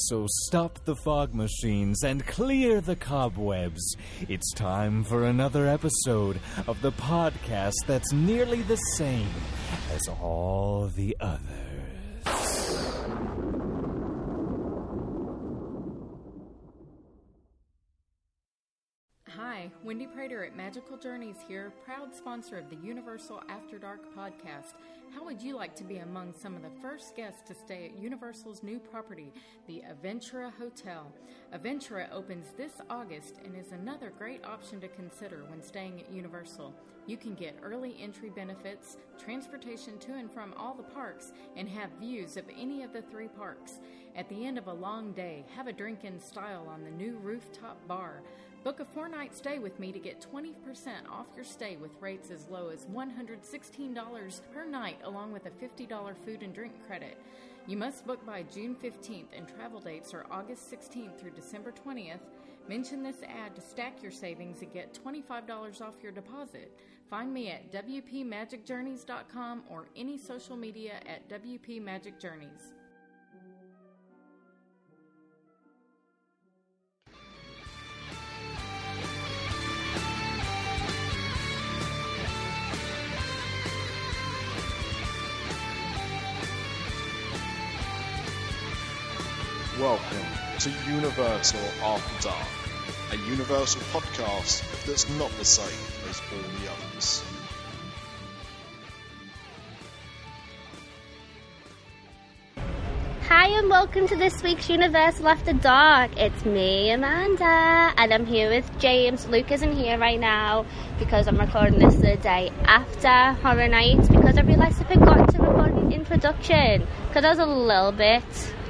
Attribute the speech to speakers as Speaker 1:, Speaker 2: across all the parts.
Speaker 1: So stop the fog machines and clear the cobwebs. It's time for another episode of the podcast that's nearly the same as all the others.
Speaker 2: Hi, Wendy Prater at Magical Journeys here, proud sponsor of the Universal After Dark podcast. How would you like to be among some of the first guests to stay at Universal's new property, the Aventura Hotel? Aventura opens this August and is another great option to consider when staying at Universal. You can get early entry benefits, transportation to and from all the parks, and have views of any of the three parks. At the end of a long day, have a drink in style on the new rooftop bar. Book a four night stay with me to get 20% off your stay with rates as low as $116 per night, along with a $50 food and drink credit. You must book by June 15th, and travel dates are August 16th through December 20th. Mention this ad to stack your savings and get $25 off your deposit. Find me at WPMagicJourneys.com or any social media at WP
Speaker 3: to Universal After Dark, a Universal podcast that's not the same as all the others.
Speaker 4: Hi and welcome to this week's Universal After Dark. It's me, Amanda, and I'm here with James. Luke isn't here right now because I'm recording this the day after Horror Nights because I realised I forgot to record an introduction because I was a little bit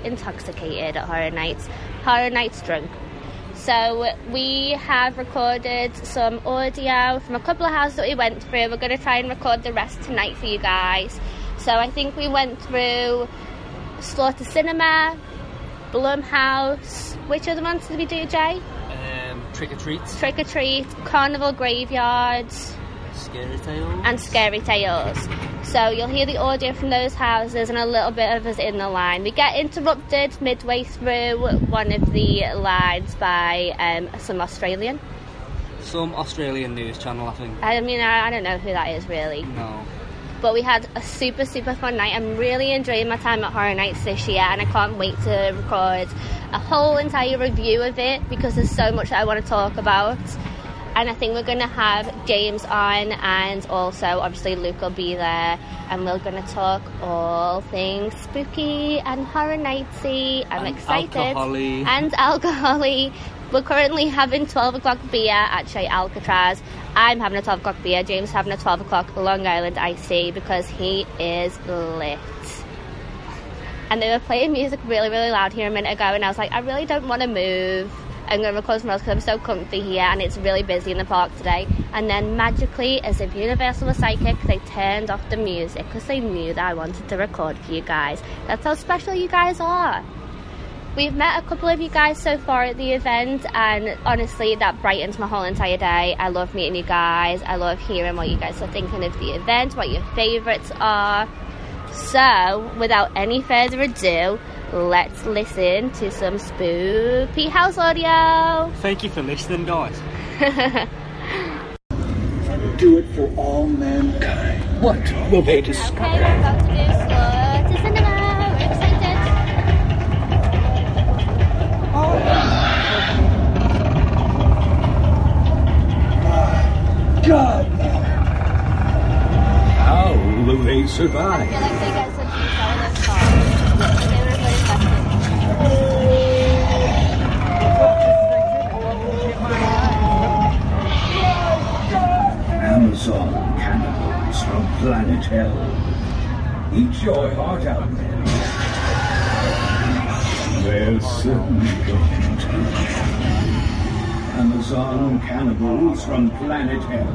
Speaker 4: intoxicated at Horror Nights. Horror Nights drunk. So we have recorded some audio from a couple of houses that we went through. We're going to try and record the rest tonight for you guys. So I think we went through Slaughter Sinema, Blumhouse. Which other ones did we do, Jay?
Speaker 5: Um, trick or treat,
Speaker 4: Trick or Treat, Carnival Graveyards,
Speaker 5: scary tales,
Speaker 4: and Scary Tales. So you'll hear the audio from those houses and a little bit of us in the line. We get interrupted midway through one of the lines by um, some Australian.
Speaker 5: some Australian news channel. I think.
Speaker 4: I mean, I, I don't know who that is really.
Speaker 5: No,
Speaker 4: But we had a super, super fun night. I'm really enjoying my time at Horror Nights this year, and I can't wait to record a whole entire review of it because there's so much that I want to talk about. And I think we're going to have James on, and also obviously Luke will be there, and we're going to talk all things spooky and Horror Nightsy. I'm
Speaker 5: And
Speaker 4: excited.
Speaker 5: alcohol-y.
Speaker 4: And alcohol We're currently having 12 o'clock beer at Chez Alcatraz. I'm having a 12 o'clock beer. James having a 12 o'clock Long Island IC because he is lit. And they were playing music really, really loud here a minute ago, and I was like, I really don't want to move. I'm going to record somewhere because I'm so comfy here, and it's really busy in the park today. And then magically, as if Universal was psychic, they turned off the music because they knew that I wanted to record for you guys. That's how special you guys are. We've met a couple of you guys so far at the event, and honestly, that brightens my whole entire day. I love meeting you guys. I love hearing what you guys are thinking of the event, what your favourites are. So, without any further ado, let's listen to some spooky house audio.
Speaker 5: thank you for listening, guys.
Speaker 6: do it for all mankind. What will they discover?
Speaker 4: Okay, we're about to do Slaughter Sinema. We're excited.
Speaker 6: God! How will they survive? Amazon cannibals from planet Hell. Eat your heart out, men. They're certainly going to. Amazon cannibals from planet Hell.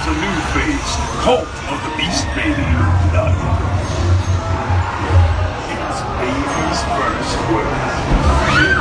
Speaker 7: was
Speaker 8: a new phase. Cult of the Beast Baby. Not his baby's first words.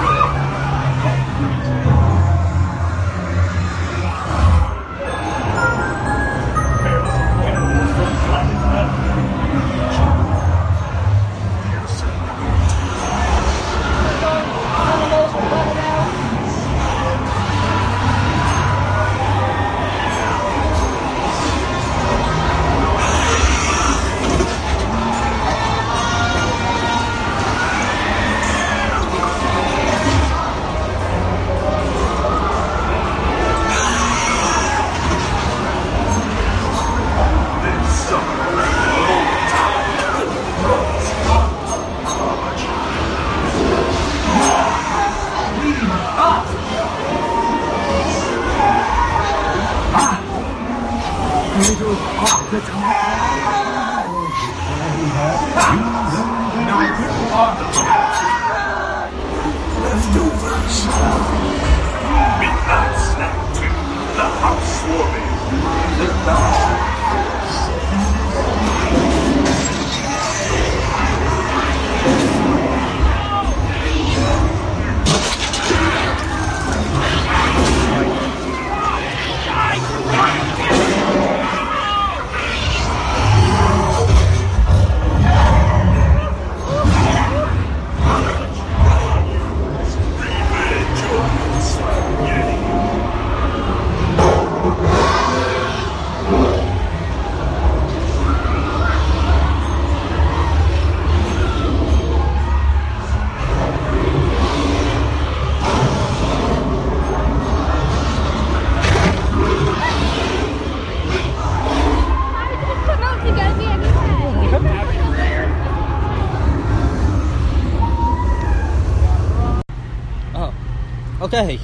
Speaker 5: Okay.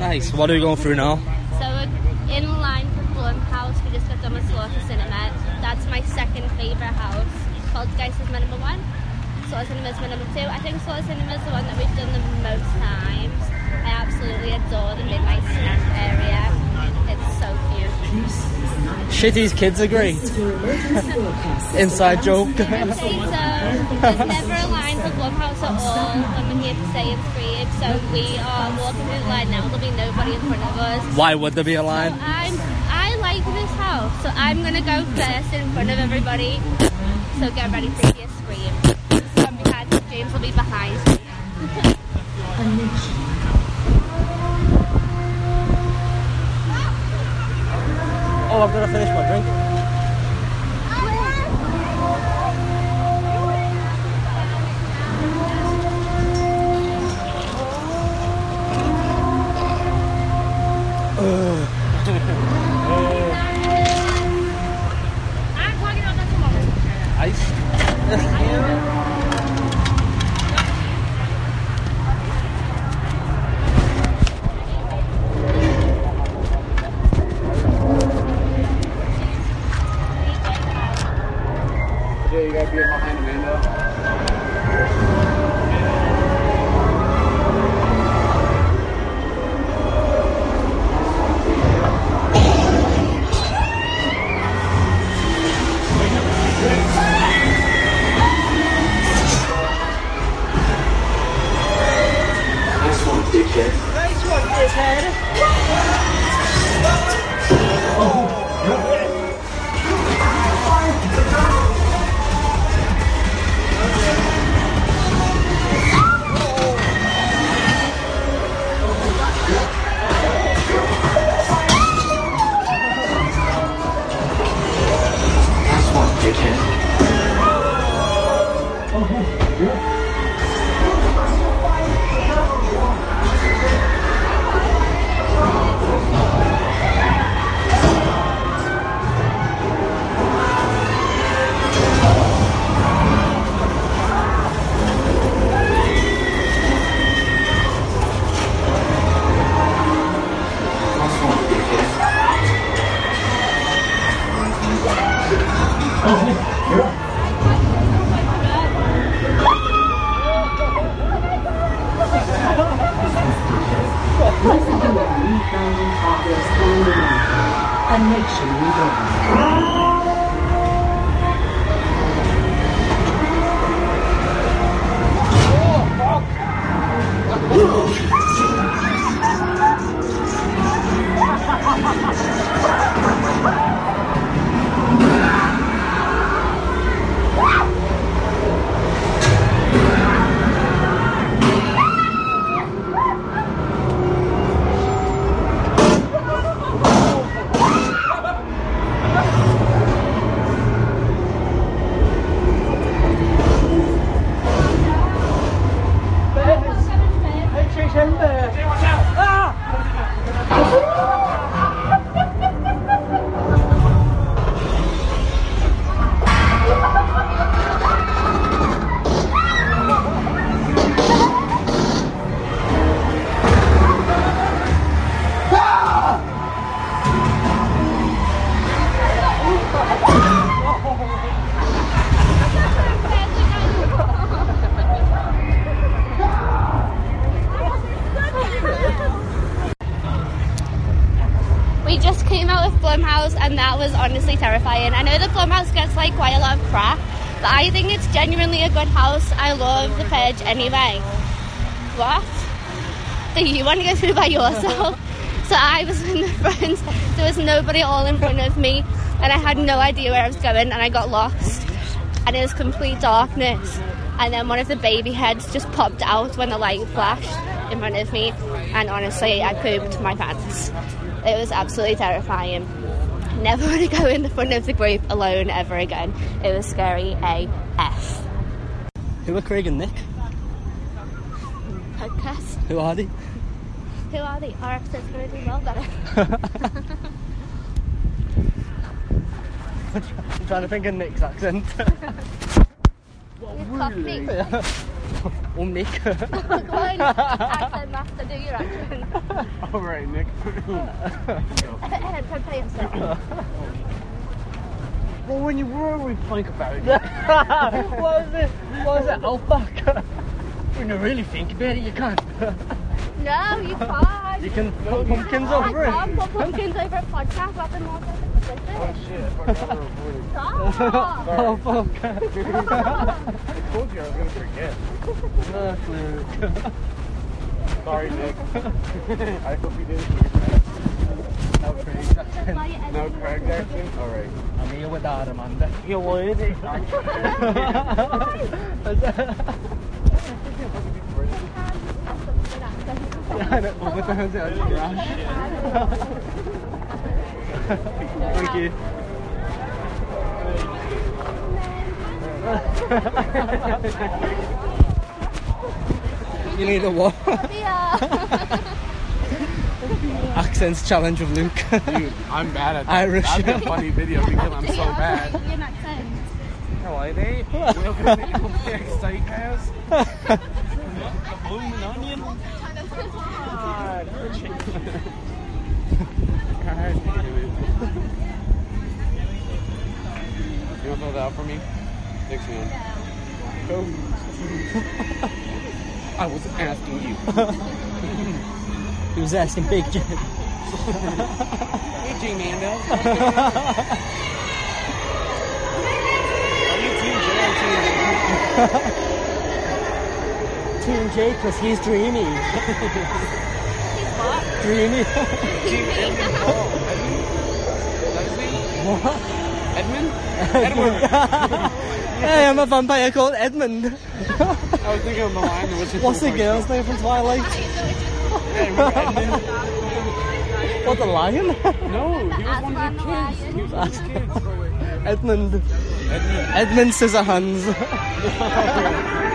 Speaker 5: Nice. What are we going through now?
Speaker 4: So we're in line for Blumhouse. We just got done with Slaughter Sinema. That's my second favourite house. Poltergeist is my number one. Slaughter Sinema is my number two. I think Slaughter Sinema is the one that we've done the most times. I absolutely adore the midnight snack area. It's so cute.
Speaker 5: Shitty's kids are great. Inside joke.
Speaker 4: I'd. There's never a line for Blumhouse at all when we're here to say and scream. So we are walking through the line now. There'll be nobody in front of us.
Speaker 5: Why would there be a
Speaker 4: So
Speaker 5: line?
Speaker 4: I'm I like this house, so I'm gonna go first in front of everybody. So get ready for your scream. From behind, James will be behind.
Speaker 5: Oh, I've got to finish my drink.
Speaker 4: I'm genuinely a good house. I love the purge anyway. What? Do you want to go through by yourself? so I was in the front, there was nobody all in front of me, and I had no idea where I was going, and I got lost. And it was complete darkness. And then one of the baby heads just popped out when the light flashed in front of me, and honestly, I pooped my pants. It was absolutely terrifying. Never want to go in the front of the group alone ever again. It was scary AF.
Speaker 5: Who are Craig and Nick?
Speaker 4: Podcast.
Speaker 5: Who are they?
Speaker 4: Who are they? Our episode's going to do well better.
Speaker 5: I'm trying to think of Nick's accent.
Speaker 4: You're Cockney.
Speaker 5: oh, Nick.
Speaker 4: Go on, accent master, do your accent.
Speaker 9: All right, Nick.
Speaker 4: Try play yourself.
Speaker 9: Well, when you really think about it,
Speaker 10: what was it? What was it? Oh, Alpaca. When you really think about it, you can't.
Speaker 4: No, you can't.
Speaker 10: You can put pumpkins over
Speaker 4: I can't
Speaker 10: it.
Speaker 4: put pumpkins over a podcast. What the more
Speaker 9: oh shit, I forgot we're recording.
Speaker 4: Stop.
Speaker 10: Oh fuck.
Speaker 9: I told you I was gonna forget.
Speaker 10: Look, Luke.
Speaker 9: Sorry, Nick. I hope you didn't forget.
Speaker 10: No Craig's accent.
Speaker 9: No Craig's accent? All right.
Speaker 10: I'm here with Dad, Amanda.
Speaker 9: You would.
Speaker 10: I know, what the hell's that? Trash. Thank you. you need a what? Accents challenge of Luke.
Speaker 9: Dude, I'm bad at that.
Speaker 10: Irish.
Speaker 9: That'd be a funny video because I'm so bad.
Speaker 4: Your accent.
Speaker 9: How are they? Welcome to the Complex Steakhouse. A blooming onion. God, God, dude. You want to fill that out for me? Thanks, man. I was asking you.
Speaker 10: he was asking Big Jim.
Speaker 9: Hey, G Mando. Are you Team J or Team
Speaker 10: Team J, because he's dreamy. dreamy.
Speaker 9: Team oh, Edmund Hall? Edmund? Is that his name?
Speaker 10: what?
Speaker 9: Edmund? Edward.
Speaker 10: Hey, I'm a vampire called Edmund.
Speaker 9: I was thinking of the line that was just
Speaker 10: What's the
Speaker 9: from
Speaker 10: girl's name from Twilight?
Speaker 9: Hey, remember Edmund?
Speaker 10: What, the lion?
Speaker 9: No, he was one of the kids. He was one of the kids.
Speaker 10: Edmund.
Speaker 9: Edmund.
Speaker 10: Edmund Scissorhands.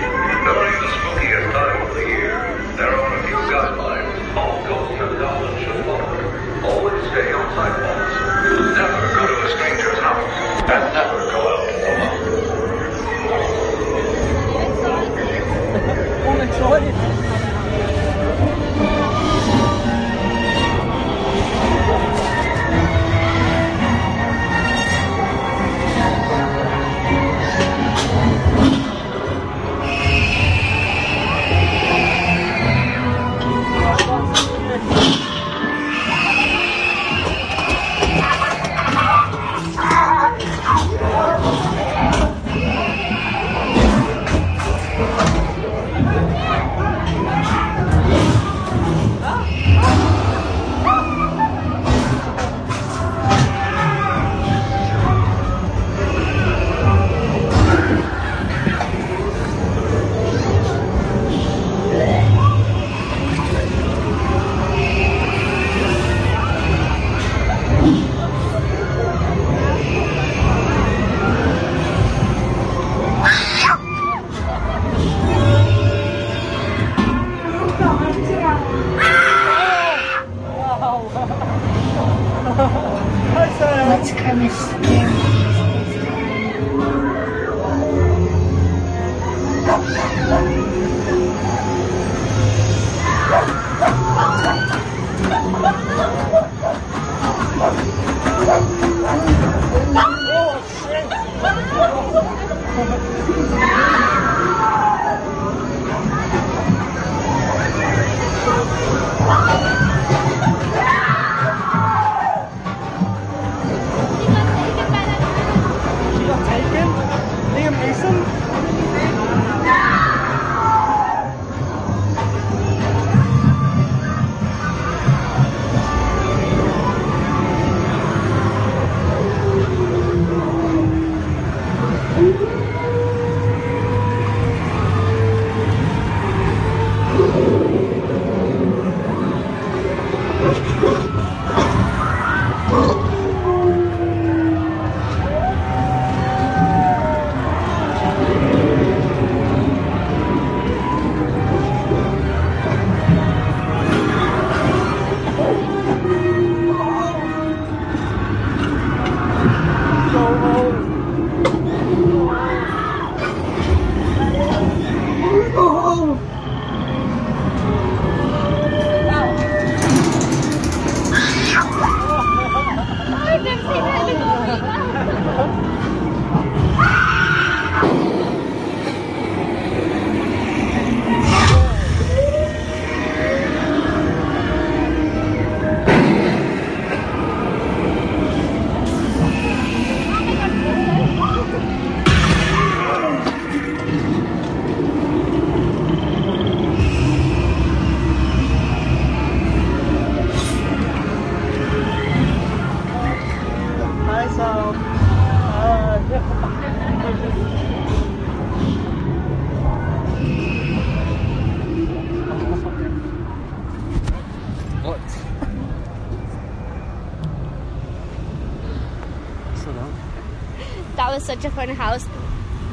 Speaker 4: was such a fun house.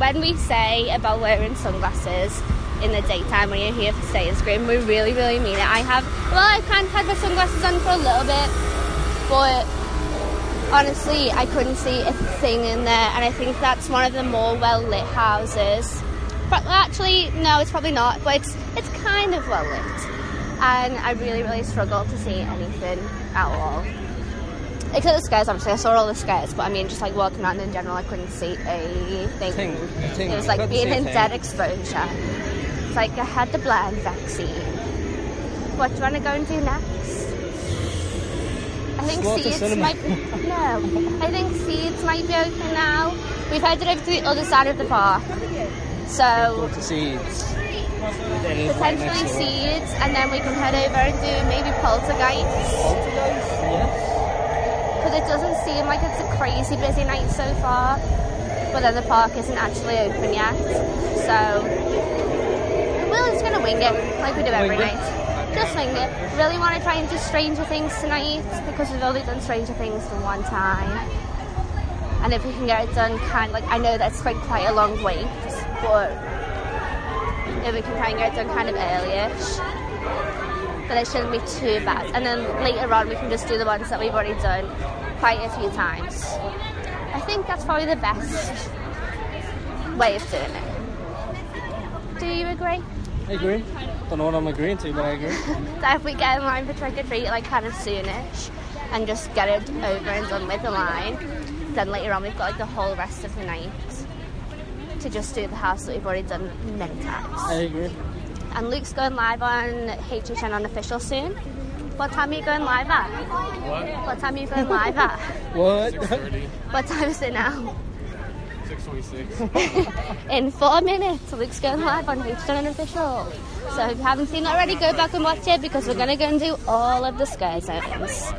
Speaker 4: When we say about wearing sunglasses in the daytime when you're here for Stay Scream, we really, really mean it. I have, well, I kind of had my sunglasses on for a little bit, but honestly, I couldn't see a thing in there, and I think that's one of the more well lit houses. But actually, no, it's probably not, but it's it's kind of well lit, and I really, really struggled to see anything at all. Except the scares, obviously. I saw all the scares, but I mean, just like walking around in general, I couldn't see a thing.
Speaker 5: Thing, a thing.
Speaker 4: It was like being in dead exposure. It's like I had the blind vaccine. What do you want to go and do next? I think
Speaker 5: Slaughter
Speaker 4: seeds
Speaker 5: cinema.
Speaker 4: might be, no. I think seeds might be open now. We've headed over to the other side of the park, so
Speaker 5: to seeds.
Speaker 4: Potentially seeds, and then we can head over and do maybe poltergeist.
Speaker 5: Yes.
Speaker 4: Because it doesn't seem like it's a crazy busy night so far, but then the park isn't actually open yet. So, we're just gonna wing it like we do every
Speaker 5: Wing it.
Speaker 4: night. Just wing it. Really want to try and do Stranger Things tonight because we've only done Stranger Things for one time. And if we can get it done, kind of like I know that's quite quite a long wait, but if we can try and get it done kind of early-ish, then it shouldn't be too bad. And then later on, we can just do the ones that we've already done quite a few times. I think that's probably the best way of doing it. Do you agree?
Speaker 5: I agree. Don't know what I'm agreeing to, but I agree.
Speaker 4: That if we get in line for trick or treat like kind of soonish and just get it over and done with the line, then later on we've got like the whole rest of the night to just do the house that we've already done many times.
Speaker 5: I agree.
Speaker 4: And Luke's going live on HHN Unofficial soon. What time are you going live at?
Speaker 9: What?
Speaker 4: What time are you going live at?
Speaker 5: What?
Speaker 9: 6.30,
Speaker 4: What time is it now?
Speaker 9: 6.26.
Speaker 4: In four minutes, Luke's going live on HHN Unofficial. So if you haven't seen it already, go back and watch it because we're going to go and do all of the scare zones.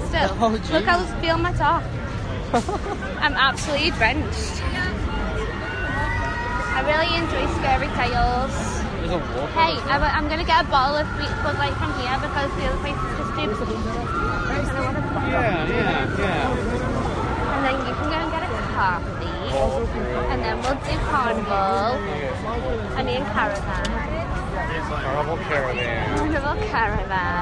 Speaker 11: My
Speaker 4: glasses are still.
Speaker 5: Oh,
Speaker 4: look how feel my top. I'm absolutely drenched. I really enjoy scary tales. Hey, I'm, I'm gonna get a bottle of Bud Light from here because the other place is just too. I don't want a bottle.
Speaker 5: Yeah, yeah, yeah.
Speaker 4: And then you can go and get a coffee. And then we'll do carnival. I mean caravan.
Speaker 5: Carnival caravan.
Speaker 4: Carnival caravan.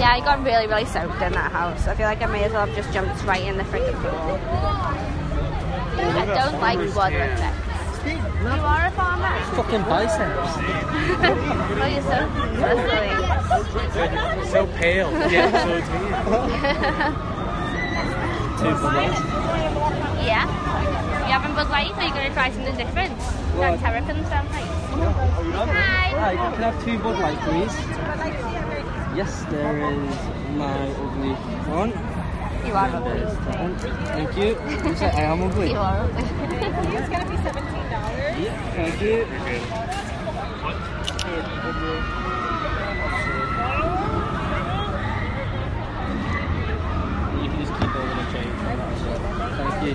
Speaker 4: Yeah, I got really, really soaked in that house. I feel like I may as well have just jumped right in the freaking pool. I don't like water effects. You are a farmer?
Speaker 5: Fucking biceps.
Speaker 4: oh, you're so
Speaker 5: so pale. Yeah, so tan.
Speaker 4: Yeah. You having Bud Light? Are you going to try something different? That terrapin sound nice. Hi.
Speaker 10: Hi, can I have two Bud Light, please? Yes, there is my ugly one.
Speaker 4: You are ugly.
Speaker 10: Thank you. You said I am ugly.
Speaker 4: You are ugly.
Speaker 7: It's gonna be seventeen dollars.
Speaker 10: Yeah, thank you. You can just keep all the change. Thank you.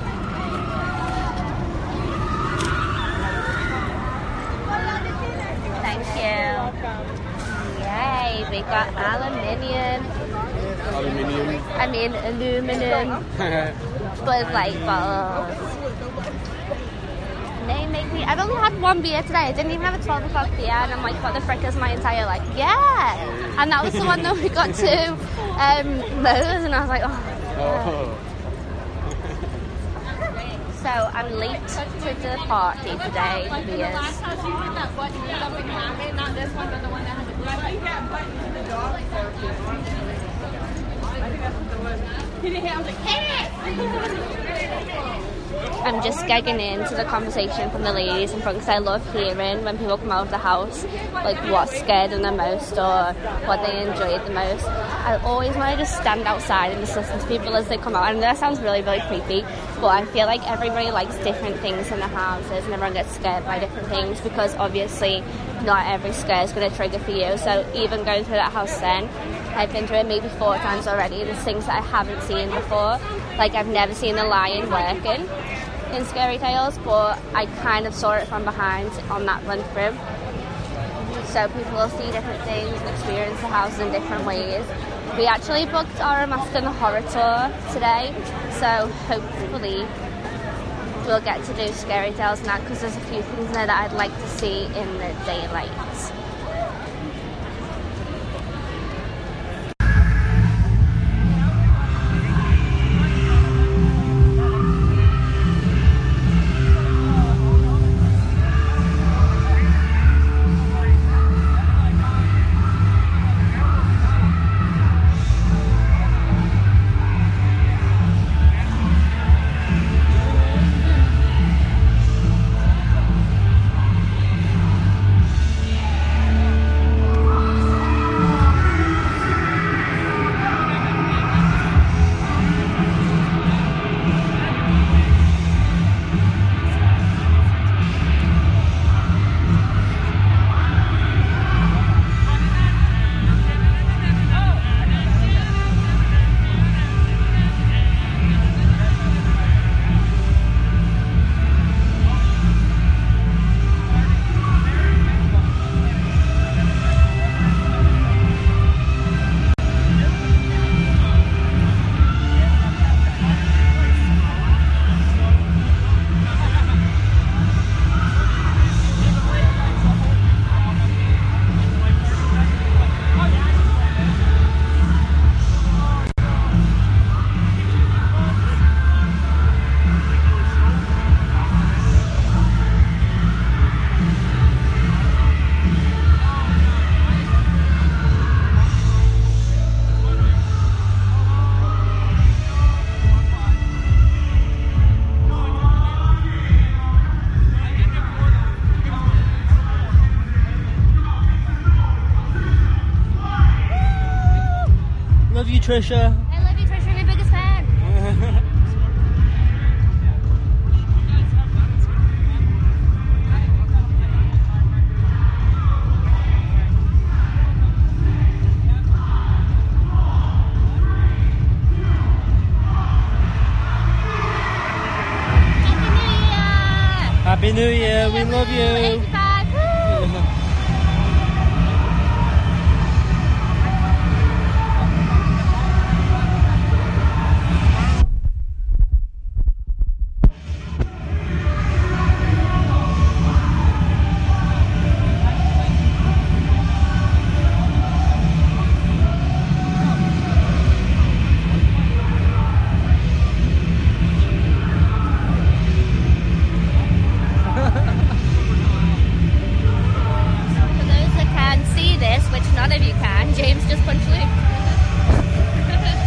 Speaker 4: Thank you. Yay, we got aluminium.
Speaker 10: Aluminium.
Speaker 4: I mean aluminum Bud Light bottles. They make me. I've only had one beer today. I didn't even have a 12 o'clock beer, and I'm like, what the frick is my entire like? Yeah, and that was the one that we got to um, Moe's, and I was like, oh.
Speaker 10: Oh.
Speaker 4: So I'm late to the party today I think that's what it was. He didn't have like, hit it! I'm just gagging into the conversation from the ladies in front because I love hearing when people come out of the house, like what scared them the most or what they enjoyed the most. I always want to just stand outside and just listen to people as they come out. And that sounds really, really creepy, but I feel like everybody likes different things in the houses and everyone gets scared by different things because obviously not every scare is going to trigger for you. So even going through that house then, I've been through it maybe four times already. There's things that I haven't seen before. Like I've never seen the lion working in Scary Tales, but I kind of saw it from behind on that run through. So people will see different things and experience the house in different ways. We actually booked our Unmasking the Horror tour today, so hopefully we'll get to do Scary Tales now because there's a few things there that I'd like to see in the daylight.
Speaker 10: Trisha.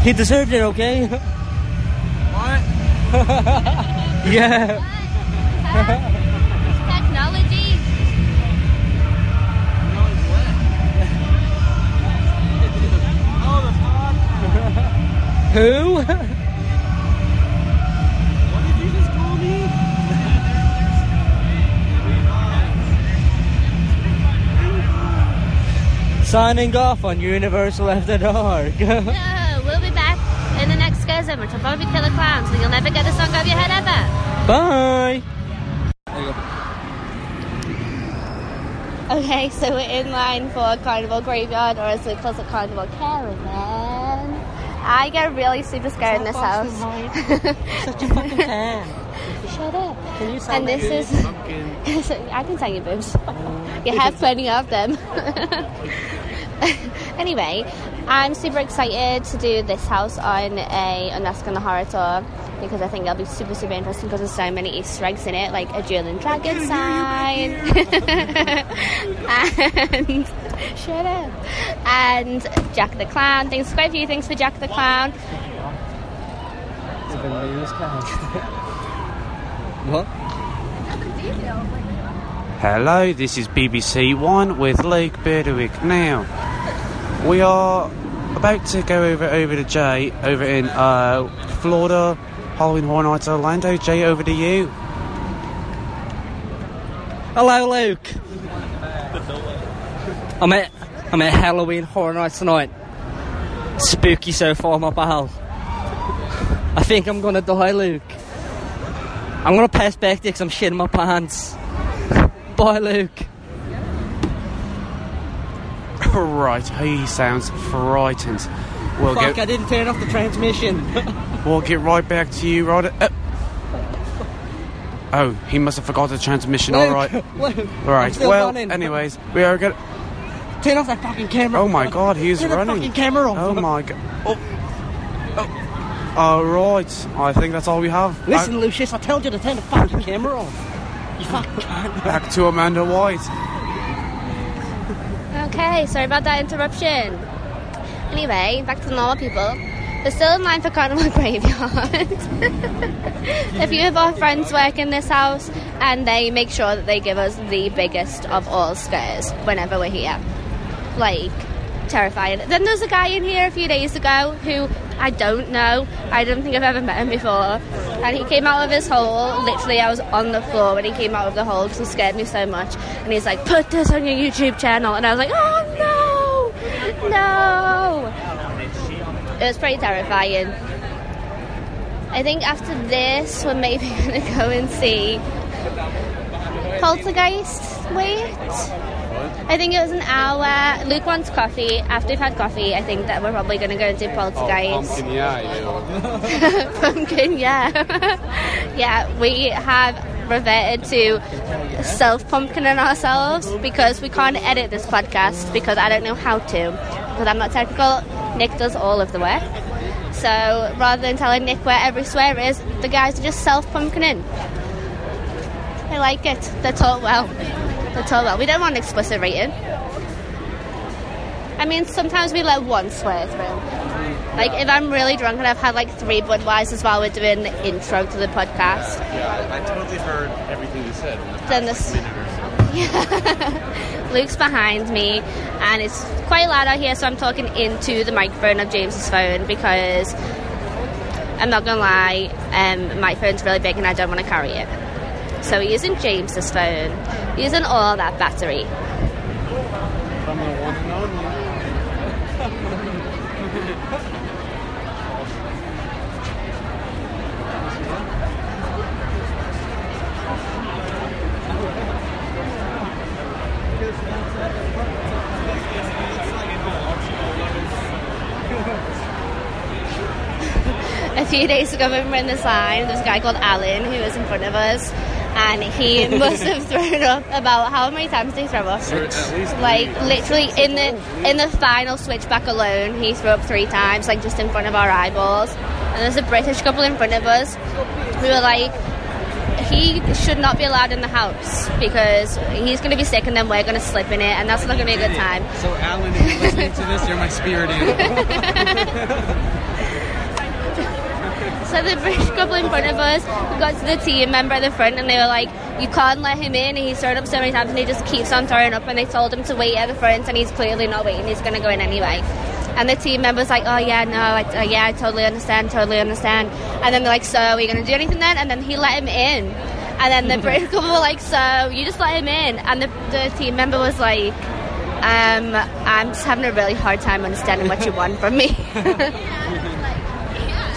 Speaker 10: He deserved it, okay?
Speaker 9: What?
Speaker 10: yeah.
Speaker 4: Technology.
Speaker 10: Who?
Speaker 9: What did you just call me?
Speaker 10: Signing off on Universal After Dark.
Speaker 4: in the next Scare Zone, which will probably be Killer Klowns, so you'll never get the song out of your head ever.
Speaker 10: Bye.
Speaker 4: Okay, so we're in line for Carnival Graveyard, or as we call it, Carnival Caravan. I get really super scared in this house.
Speaker 10: Such a fucking fan.
Speaker 4: Shut up.
Speaker 10: Can you sign
Speaker 4: And this is. I can sign your boobs. Oh. you have plenty of them. anyway, I'm super excited to do this house on a Unmasking the Horror Tour because I think it'll be super, super interesting because there's so many Easter eggs in it, like a Jewel and Dragon sign. and. Shut up. And Jack the Clown. Things, quite a few things for Jack the Clown.
Speaker 10: of a newscast. what?
Speaker 12: Hello, this is BBC One with Luke Berdewick. Now, we are about to go over over to Jay over in uh, Florida, Halloween Horror Nights Orlando. Jay, over to you.
Speaker 10: Hello, Luke. I'm at I'm at Halloween Horror Nights tonight. Spooky so far, my pal. I think I'm gonna die, Luke. I'm gonna pass back because I'm shitting my pants. Bye, Luke.
Speaker 12: right, he sounds frightened. We'll
Speaker 10: Fuck,
Speaker 12: get
Speaker 10: I didn't turn off the transmission.
Speaker 12: we'll get right back to you, right? Uh, oh, he must have forgot the transmission. All right,
Speaker 10: Luke,
Speaker 12: all
Speaker 10: still
Speaker 12: Well,
Speaker 10: running.
Speaker 12: anyways, we are good.
Speaker 10: Turn off that fucking camera.
Speaker 12: Oh my God, he's
Speaker 10: Turn the
Speaker 12: running.
Speaker 10: fucking camera off.
Speaker 12: Oh my God. Oh. oh. All right, I think that's all we have.
Speaker 10: Listen, Lucius, I told you to turn the fucking camera off. You fucking cunt.
Speaker 12: Back to Amanda White.
Speaker 4: Okay, sorry about that interruption. Anyway, back to the normal people. They're still in line for Carnival Graveyard. a few of our friends work in this house, and they make sure that they give us the biggest of all scares whenever we're here. Like, terrifying. Then there's a guy in here a few days ago who I don't know. I don't think I've ever met him before. And he came out of his hole. Literally, I was on the floor when he came out of the hole because he scared me so much. And he's like, "Put this on your YouTube channel." And I was like, "Oh no, no!" It was pretty terrifying. I think after this, we're maybe gonna go and see Poltergeist. Wait. I think it was an hour. Luke wants coffee. After we've had coffee, I think that we're probably going to go and do oh, Poltergeist.
Speaker 12: yeah,
Speaker 4: Pumpkin, yeah. yeah, we have reverted to self pumpkining ourselves because we can't edit this podcast because I don't know how to. Because I'm not technical. Nick does all of the work. So rather than telling Nick where every swear is, the guys are just self pumpkining. I like it. They're taught well. They're taught well. We don't want an explicit rating. I mean, sometimes we let one swear through. Like, if I'm really drunk and I've had like three Budweisers while we're doing the intro to the podcast,
Speaker 13: Yeah, I totally heard everything you said. The
Speaker 4: then this.
Speaker 13: so.
Speaker 4: Luke's behind me, and it's quite loud out here, so I'm talking into the microphone of James's phone because I'm not gonna lie, um, my phone's really big and I don't want to carry it. So we're using James's phone, using all that battery. A few days ago when we were in this line, there was a guy called Alan who was in front of us, and he must have thrown up about how many times did he throw up? Like literally in the in the final switchback alone, he threw up three times, like just in front of our eyeballs. And there's a British couple in front of us We were like, he should not be allowed in the house because he's going to be sick and then we're going to slip in it, and that's not going to be a good time.
Speaker 13: So, Alan, if you're listening to this, you're my spirit animal.
Speaker 4: So the British couple in front of us we got to the team member at the front and they were like, you can't let him in. And he's thrown up so many times and he just keeps on throwing up. And they told him to wait at the front and he's clearly not waiting. He's going to go in anyway. And the team member's like, oh yeah, no, I, uh, yeah, I totally understand, totally understand. And then they're like, so are you going to do anything then? And then he let him in. And then the British couple were like, so you just let him in. And the, the team member was like, um, I'm just having a really hard time understanding what you want from me.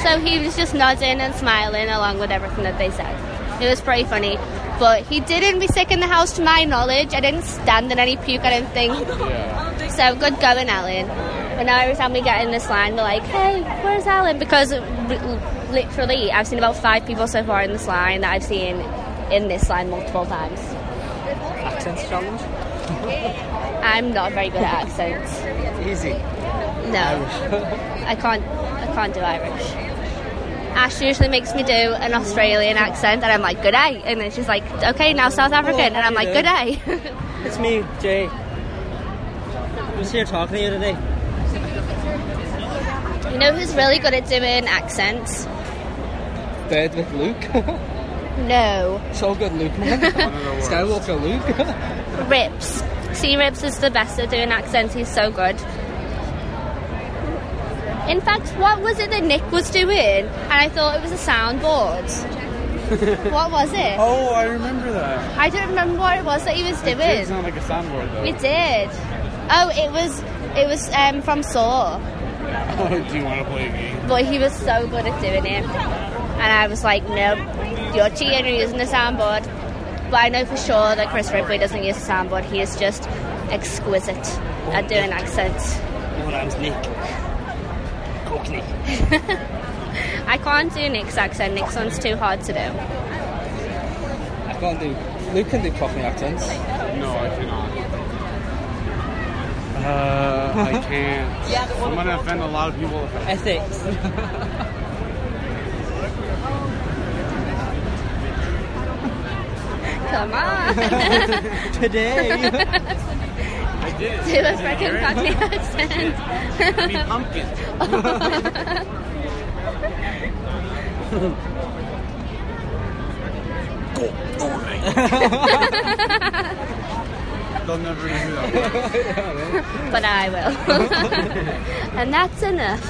Speaker 4: So he was just nodding and smiling along with everything that they said. It was pretty funny. But he didn't be sick in the house to my knowledge. I didn't stand in any puke, I didn't think. So good going, Alan. But now every time we get in this line, we're like, hey, where's Alan? Because r- literally, I've seen about five people so far in this line that I've seen in this line multiple times.
Speaker 10: Accents challenge?
Speaker 4: I'm not very good at accents.
Speaker 10: Easy.
Speaker 4: No. I can't I can't do Irish. Ash usually makes me do an Australian accent and I'm like, good day. And then she's like, okay, now South African. And I'm like, good day.
Speaker 10: It's me, Jay. I was here talking to you today.
Speaker 4: you know who's really good at doing accents?
Speaker 10: bed with Luke?
Speaker 4: No.
Speaker 10: so good, Luke, man. Skywalker Luke.
Speaker 4: Rips. See, Rips is the best at doing accents. He's so good. In fact, what was it that Nick was doing? And I thought it was a soundboard. what was it?
Speaker 13: Oh, I remember that.
Speaker 4: I don't remember what it was that he was doing.
Speaker 13: It did sound like a soundboard though.
Speaker 4: We did. Oh, it was it was um, from Saw.
Speaker 13: Do you want to play a game?
Speaker 4: But he was so good at doing it. And I was like, nope, you're cheating, you're using the soundboard. But I know for sure that Chris Ripley doesn't use the soundboard. He is just exquisite at doing accents.
Speaker 10: My name's Nick. Cockney.
Speaker 4: I can't do Nick's accent. Nick's one's too hard to do.
Speaker 10: I can't do. Luke can do Cockney accents.
Speaker 13: No, I cannot. Uh, I can't. I'm gonna offend a lot of people. if
Speaker 10: Ethics.
Speaker 4: Come on.
Speaker 10: Today.
Speaker 13: I did.
Speaker 4: Do a freaking Cockney accent.
Speaker 13: Be pumpkin. They'll never hear that.
Speaker 4: but I will. and that's enough.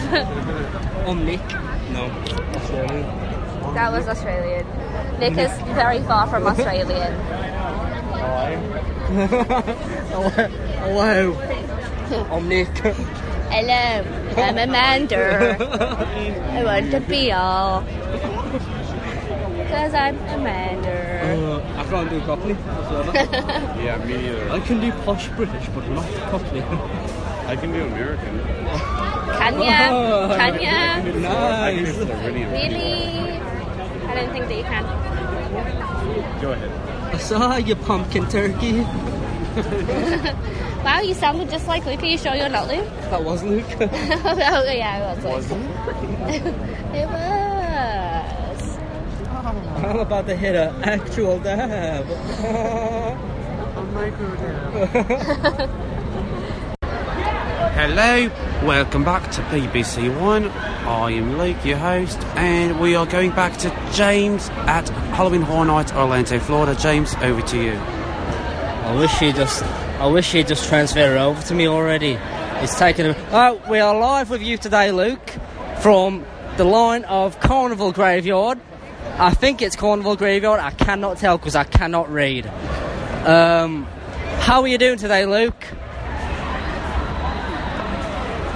Speaker 10: Oh, Nick. No. Australian.
Speaker 4: That was Australian. Nick is very far from Australian.
Speaker 10: Hello. I'm Nick.
Speaker 4: Hello, I'm Amanda. I want to be all. Because I'm Amanda.
Speaker 10: Uh, I can't do Cockney whatsoever.
Speaker 13: Yeah, me neither.
Speaker 10: I can do posh British, but not Cockney.
Speaker 13: I can do American.
Speaker 4: Can ya? Can ya?
Speaker 13: I
Speaker 10: Nice.
Speaker 4: Really? I don't think that you can.
Speaker 13: Go ahead.
Speaker 10: I saw your pumpkin turkey.
Speaker 4: Wow, you sounded just like Luke. Are you sure you're not Luke?
Speaker 10: That was Luke.
Speaker 4: oh, yeah, it was. Luke. it was.
Speaker 10: I'm about to hit an actual dab.
Speaker 12: Hello, welcome back to BBC One. I am Luke, your host, and we are going back to James at Halloween Horror Night, Orlando, Florida. James, over to you.
Speaker 10: I wish he just, I wish he'd just transferred it over to me already. It's taken. A, oh, we are live with you today, Luke, from the line of Carnival Graveyard. I think it's Carnival Graveyard. I cannot tell because I cannot read. Um, how are you doing today, Luke?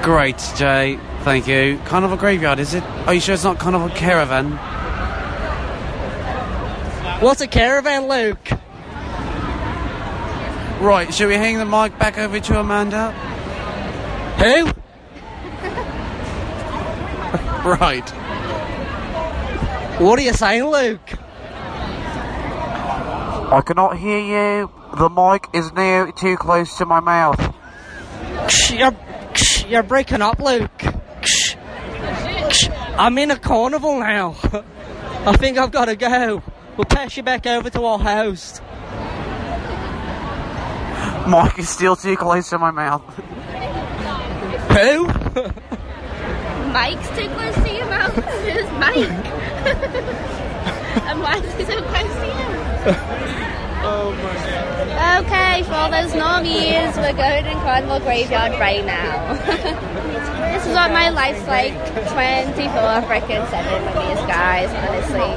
Speaker 12: Great, Jay. Thank you. Carnival graveyard, is it? Are you sure it's not Carnival caravan?
Speaker 10: What's a caravan, Luke?
Speaker 12: Right, shall we hang the mic back over to Amanda?
Speaker 10: Who?
Speaker 12: Right.
Speaker 10: What are you saying, Luke?
Speaker 12: I cannot hear you. The mic is now too close to my mouth.
Speaker 10: You're, you're breaking up, Luke. I'm in a carnival now. I think I've got to go. We'll pass you back over to our host.
Speaker 12: Mic is still too close to my mouth.
Speaker 10: Who?
Speaker 4: Mike's too close to your mouth. Who's Mike? and why is he so close to you?
Speaker 13: Oh my god.
Speaker 4: Okay, for all those normies, we're going in Carnival Graveyard right now. this is what my life's like 24 freaking 7 with these guys, honestly.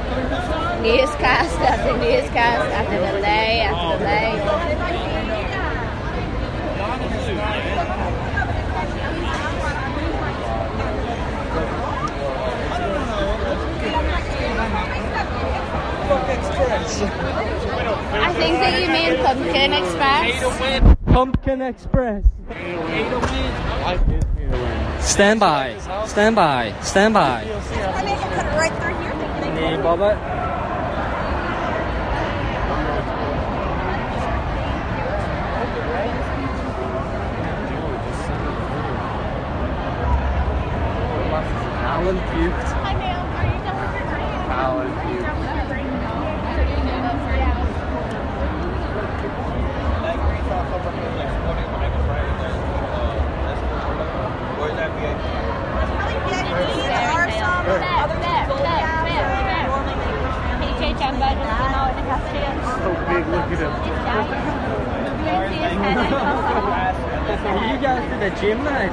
Speaker 4: Newscast after newscast after the day after delay. I think that you mean Pumpkin Express.
Speaker 10: Pumpkin Express. Stand by. Stand by. Stand by.
Speaker 7: right through here.
Speaker 10: Hey, Bubba. Alan puked.
Speaker 13: Alan puked.
Speaker 7: There are some other people
Speaker 9: So big, look at him.
Speaker 4: you guys to the gym, mate?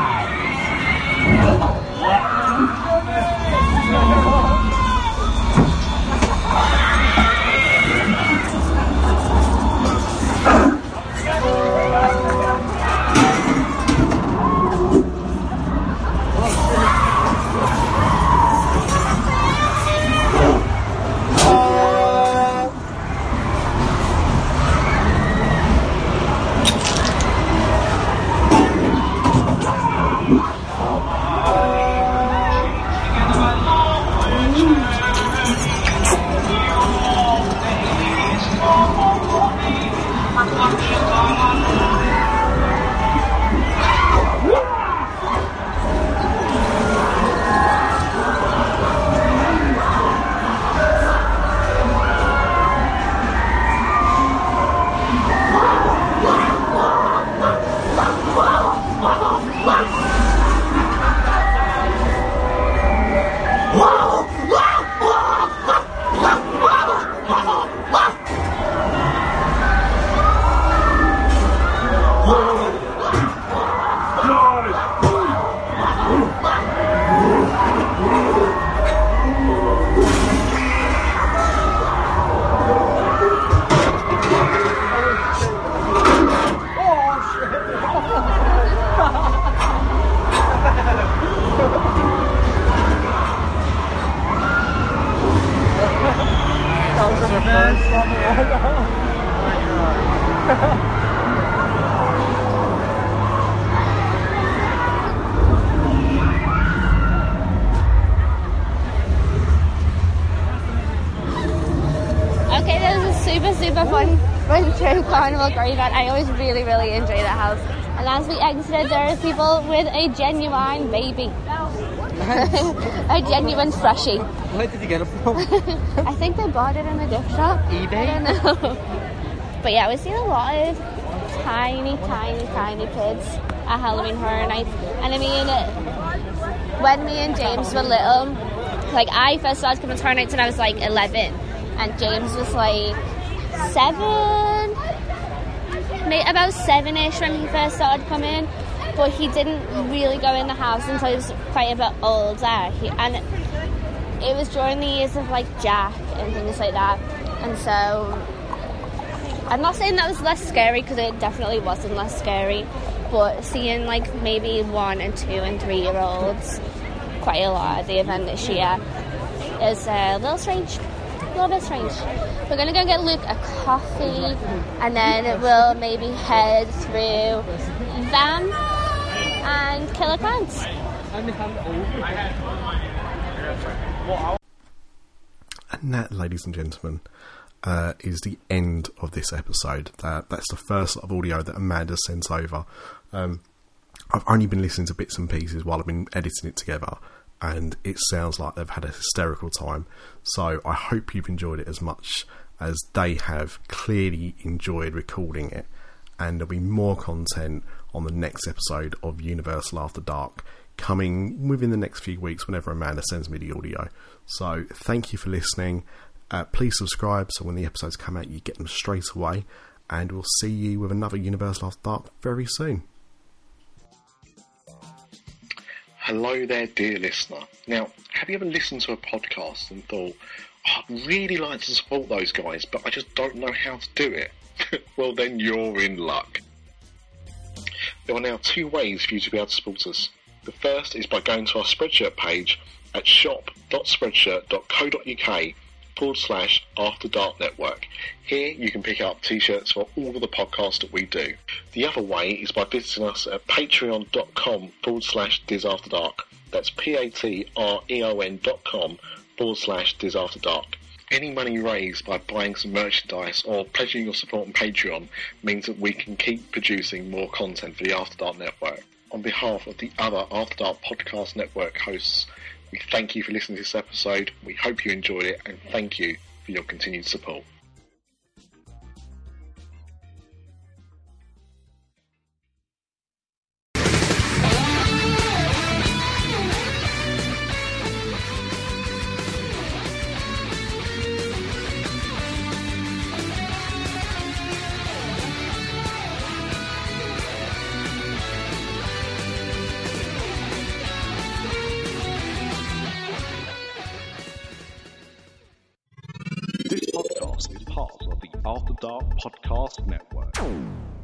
Speaker 6: Wins a
Speaker 4: Carnival Graveyard. I always really, really enjoy that house. And as we exited, there are people with a genuine baby. a genuine freshie.
Speaker 10: Where did you get it from?
Speaker 4: I think they bought it in a gift shop.
Speaker 10: eBay?
Speaker 4: I don't know. but yeah, we've seen a lot of tiny, tiny, tiny kids at Halloween Horror Nights. And I mean, when me and James were little, like I first started coming to Horror Nights when I was like 11, and James was like seven, about seven-ish when he first started coming. But he didn't really go in the house until he was quite a bit older. He, and it was during the years of like Jack and things like that. And so I'm not saying that was less scary because it definitely wasn't less scary, but seeing like maybe one and two and three year olds quite a lot at the event this year is a little strange. Little bit strange. We're gonna go get Luke a coffee and then we'll maybe head through Vam and Killer Klowns.
Speaker 14: And that, ladies and gentlemen, uh, is the end of this episode. Uh, that's the first of audio that Amanda sent over. Um, I've only been listening to bits and pieces while I've been editing it together, and it sounds like they've had a hysterical time. So I hope you've enjoyed it as much as they have clearly enjoyed recording it. And there'll be more content on the next episode of Universal After Dark coming within the next few weeks whenever Amanda sends me the audio. So thank you for listening. Uh, please subscribe so when the episodes come out, you get them straight away. And we'll see you with another Universal After Dark very soon.
Speaker 3: Hello there, dear listener. Now, have you ever listened to a podcast and thought, "Oh, I'd really like to support those guys, but I just don't know how to do it? well, then you're in luck. There are now two ways for you to be able to support us. The first is by going to our Spreadshirt page at shop.spreadshirt.co.uk forward slash After Dark Network. Here you can pick up t-shirts for all of the podcasts that we do. The other way is by visiting us at patreon.com forward slash Diz Dark. That's P-A-T-R-E-O-N dot com forward slash Diz Dark. Any money raised by buying some merchandise or pledging your support on Patreon means that we can keep producing more content for the After Dark Network. On behalf of the other After Dark Podcast Network hosts, we thank you for listening to this episode. We hope you enjoyed it and thank you for your continued support. Part of the After Dark Podcast Network.